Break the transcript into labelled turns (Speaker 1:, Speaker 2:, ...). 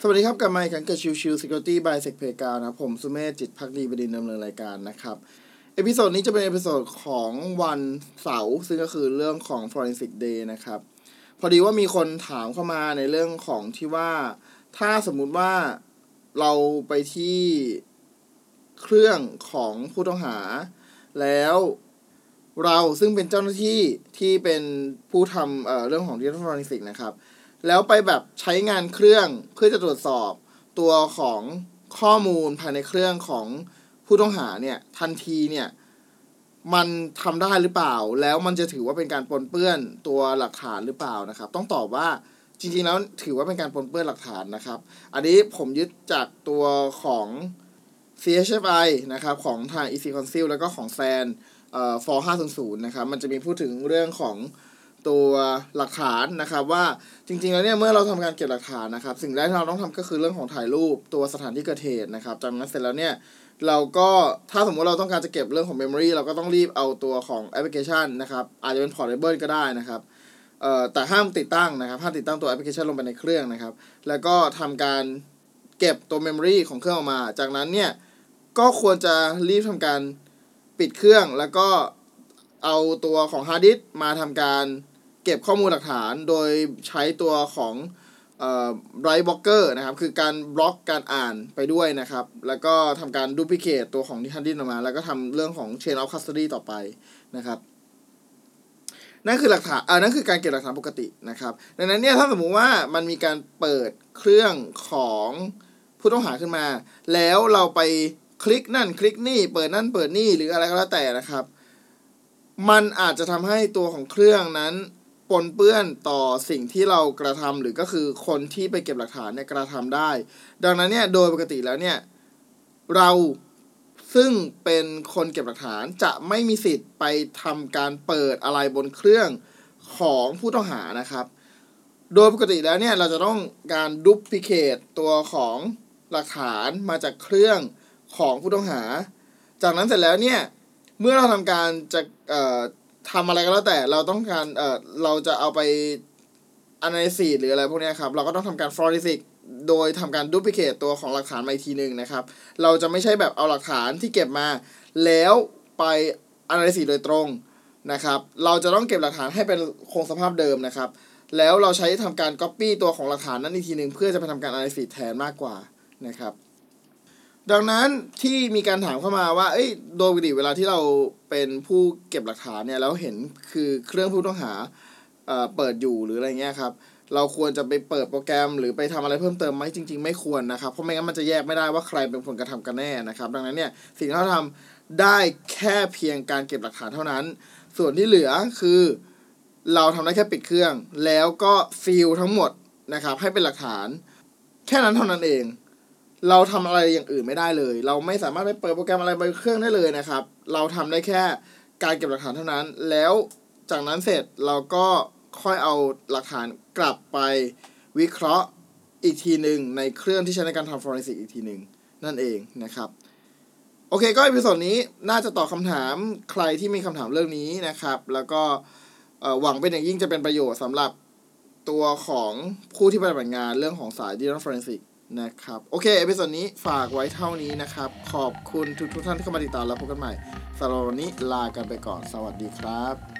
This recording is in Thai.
Speaker 1: สวัสดีครับ กลับมาอีกครั้งกับชิวชิว Security by s e c p a y กานะผมสุเมธจิตภักดีบดินทร์ดำเนินรายการนะครับ episode นี้จะเป็น episode ของวันเสาร์ซึ่งก็คือเรื่องของ Forensic Day นะครับ พอดีว่ามีคนถามเข้ามาในเรื่องของที่ว่า ถ้าสมมุติว่าเราไปที่เครื่องของผู้ต้องหา แล้วเราซึ่งเป็นเจ้าหน้าที่ที่เป็นผู้ทำเอ่อเรื่องของ Digital Forensic นะครับ แล้วไปแบบใช้งานเครื่องเพื่อจะตรวจสอบตัวของข้อมูลภายในเครื่องของผู้ต้องหาเนี่ยทันทีเนี่ยมันทำได้หรือเปล่า แล้วมันจะถือว่าเป็นการปนเปื้อนตัวหลักฐานหรือเปล่านะครับ ต้องตอบว่าจริงๆแล้วถือว่าเป็นการปนเปื้อนหลักฐานนะครับ อันนี้ผมยึดจากตัวของ CHFI นะครับ ของทาง EC Council แล้วก็ของแซนเอ่อ for 500 นะครับ มันจะมีพูดถึงเรื่องของ ตัวหลักฐานนะครับว่าจริงๆแล้วเนี่ยเมื่อเราทำการเก็บหลักฐานนะครับ สิ่งแรกที่เราต้องทำก็คือเรื่องของถ่ายรูปตัวสถานที่เกิดเหตุนะครับจากนั้นเสร็จแล้วเนี่ยเราก็ถ้าสมมติเราต้องการจะเก็บเรื่องของ Memory เราก็ต้องรีบเอาตัวของแอปพลิเคชันนะครับอาจจะเป็น Portable ก็ได้นะครับเอ่อแต่ห้ามติดตั้งนะครับห้ามติดตั้งตัวแอปพลิเคชันลงไปในเครื่องนะครับ แล้วก็ทำการเก็บตัว Memory ของเครื่องออกมา จากนั้นเนี่ยก็ควรจะรีบทำการปิดเครื่องแล้วก็เอาตัวของฮาร์ดดิสก์มาทำการ เก็บข้อมูลหลักฐานโดยใช้ตัวของเอ่อ write blocker นะครับ คือการบล็อกการอ่านไปด้วยนะครับ แล้วก็ทำการ duplicate ตัวของที่ฮาร์ดดิสก์ออกมา แล้วก็ทำเรื่องของ chain of custody ต่อไปนะครับนั่นคือหลักฐานอ่านั่นคือการเก็บหลักฐานปกตินะครับ ดังนั้นเนี่ยถ้าสมมุติว่ามันมีการเปิดเครื่องของผู้ต้องหาขึ้นมา แล้วเราไปคลิกนั่นคลิกนี่ เปิดนั่นเปิดนี่หรืออะไรก็แล้วแต่นะครับ มันอาจจะทำให้ตัวของเครื่องนั้น ปนเปื้อนต่อสิ่งที่เรากระทำหรือก็คือคนที่ไปเก็บหลักฐานเนี่ยกระทำได้ ดังนั้นเนี่ยโดยปกติแล้วเนี่ยเราซึ่งเป็นคนเก็บหลักฐานจะไม่มีสิทธิ์ไปทำการเปิดอะไรบนเครื่องของผู้ต้องหานะครับ โดยปกติแล้วเนี่ยเราจะต้องการดูพลิเคตตัวของหลักฐานมาจากเครื่องของผู้ต้องหา จากนั้นเสร็จแล้วเนี่ยเมื่อเราทำการจะเอ่อ ทำอะไรก็แล้วแต่เราต้องการเอ่อเราจะเอาไป analysis หรืออะไรพวกนี้ครับ เราก็ต้องทำการ forensic โดยทำการดูพิเคตตัวของหลักฐานมาอีกทีหนึ่งนะครับ เราจะไม่ใช่แบบเอาหลักฐานที่เก็บมา แล้วไป analysis โดยตรงนะครับ เราจะต้องเก็บหลักฐานให้เป็นคงสภาพเดิมนะครับ แล้วเราใช้ทำการ copy ตัวของหลักฐานนั้นอีกทีหนึ่งเพื่อจะไปทำการ analysis แทนมากกว่านะครับ ดังนั้นที่มีการถามเข้ามาว่า เอ้ย โดยปกติเวลาที่เราเป็นผู้เก็บหลักฐานเนี่ยแล้วเห็นคือเครื่องผู้ต้องหาเอ่อเปิดอยู่หรืออะไรเงี้ยครับ เราควรจะไปเปิดโปรแกรม หรือไปทำอะไรเพิ่มเติมไหมจริง ๆ ไม่ควรนะครับ เพราะไม่งั้นมันจะแยกไม่ได้ว่าใครเป็นคนกระทำกันแน่นะครับ ดังนั้นเนี่ยสิ่งที่เราทำได้แค่เพียงการเก็บหลักฐานเท่านั้น ส่วนที่เหลือคือ เราทำได้แค่ปิดเครื่อง แล้วก็ซีลทั้งหมดนะครับให้เป็นหลักฐาน แค่นั้นเท่านั้นเอง เราทำอะไรอย่างอื่นไม่ได้เลย เราไม่สามารถไปเปิดโปรแกรมอะไรบนเครื่องได้เลยนะครับ เราทำได้แค่การเก็บหลักฐานเท่านั้น แล้วจากนั้นเสร็จเราก็ค่อยเอาหลักฐานกลับไปวิเคราะห์อีกทีหนึ่งในเครื่องที่ใช้ในการทำ forensic อีกทีหนึ่งนั่นเองนะครับ โอเคก็ episode นี้น่าจะตอบคำถามใครที่มีคำถามเรื่องนี้นะครับ แล้วก็หวังเป็นอย่างยิ่งจะเป็นประโยชน์สำหรับตัวของผู้ที่ปฏิบัติงานเรื่องของสาย digital forensic น นะครับ โอเค episode นี้ฝากไว้เท่านี้นะครับ ขอบคุณทุกทุกท่านที่เข้ามาติดตามแล้วพบกันใหม่สำหรับวันนี้ลากันไปก่อนสวัสดีครับ